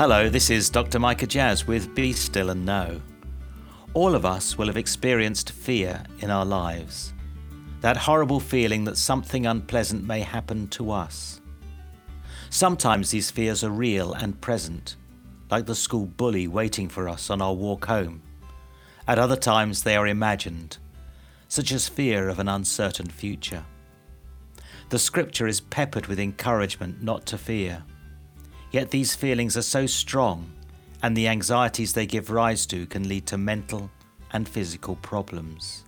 Hello, this is Dr. Micah Jazz with Be Still and Know. All of us will have experienced fear in our lives. That horrible feeling that something unpleasant may happen to us. Sometimes these fears are real and present, like the school bully waiting for us on our walk home. At other times, they are imagined, such as fear of an uncertain future. The scripture is peppered with encouragement not to fear. Yet these feelings are so strong, and the anxieties they give rise to can lead to mental and physical problems.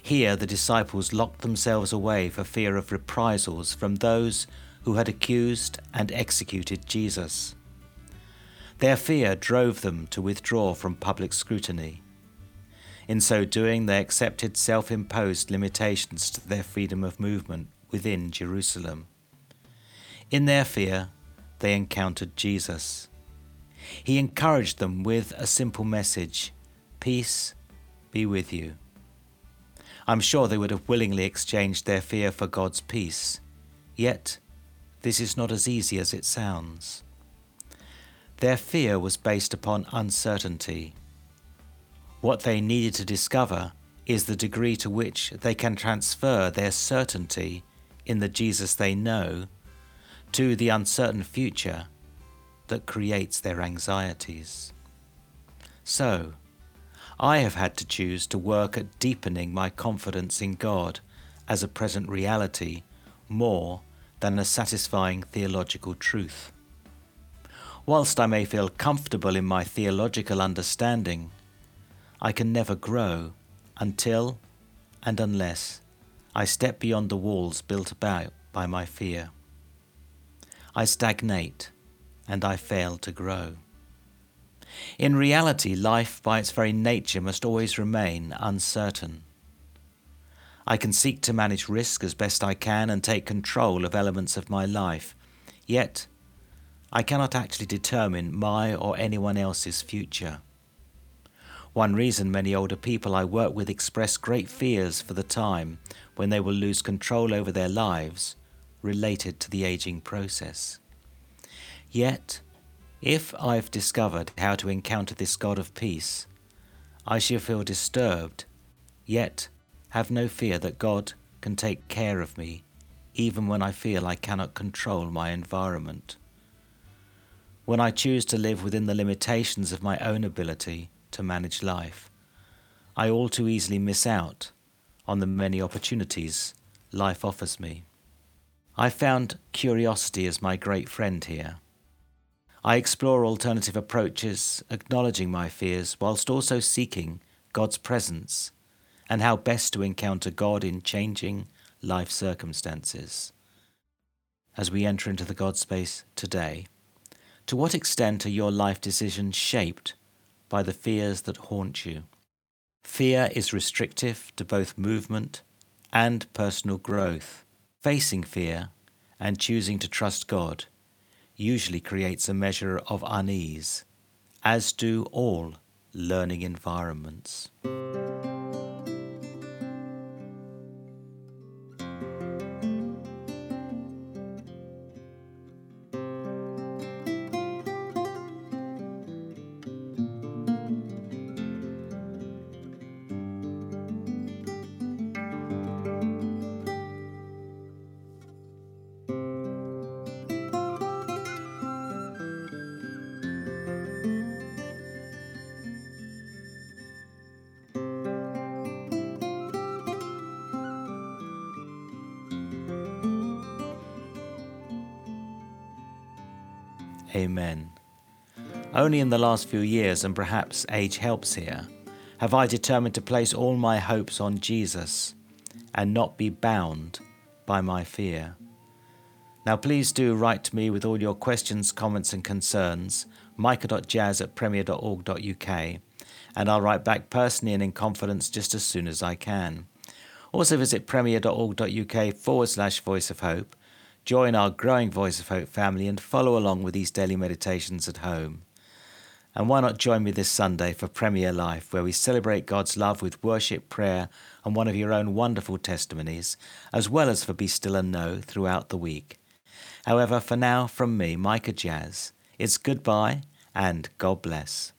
Here, the disciples locked themselves away for fear of reprisals from those who had accused and executed Jesus. Their fear drove them to withdraw from public scrutiny. In so doing, they accepted self imposed limitations to their freedom of movement within Jerusalem. In their fear, they encountered Jesus. He encouraged them with a simple message Peace be with you. I'm sure they would have willingly exchanged their fear for God's peace. Yet, this is not as easy as it sounds. Their fear was based upon uncertainty. What they needed to discover is the degree to which they can transfer their certainty in the Jesus they know to the uncertain future that creates their anxieties. So, I have had to choose to work at deepening my confidence in God as a present reality more than a satisfying theological truth. Whilst I may feel comfortable in my theological understanding, I can never grow until and unless I step beyond the walls built about by my fear. I stagnate and I fail to grow. In reality, life by its very nature must always remain uncertain. I can seek to manage risk as best I can and take control of elements of my life, yet I cannot actually determine my or anyone else's future. One reason many older people I work with express great fears for the time when they will lose control over their lives related to the aging process. Yet, if I've discovered how to encounter this God of peace, I shall feel disturbed, yet have no fear that God can take care of me even when I feel I cannot control my environment when I choose to live within the limitations of my own ability to manage life, I all too easily miss out on the many opportunities life offers me. I found curiosity as my great friend here. I explore alternative approaches, acknowledging my fears whilst also seeking God's presence and how best to encounter God in changing life circumstances. As we enter into the God space today, to what extent are your life decisions shaped by the fears that haunt you? Fear is restrictive to both movement and personal growth. Facing fear and choosing to trust God usually creates a measure of unease, as do all learning environments. Amen. Only in the last few years, and perhaps age helps here, have I determined to place all my hopes on Jesus and not be bound by my fear. Now, please do write to me with all your questions, comments, and concerns, micah.jazz at premier.org.uk, and I'll write back personally and in confidence just as soon as I can. Also, visit premier.org.uk forward slash voice of hope Join our growing Voice of Hope family and follow along with these daily meditations at home. And why not join me this Sunday for Premier Life, where we celebrate God's love with worship, prayer, and one of your own wonderful testimonies, as well as for Be Still and Know throughout the week. However, for now, from me, Micah Jazz, It's goodbye and God bless.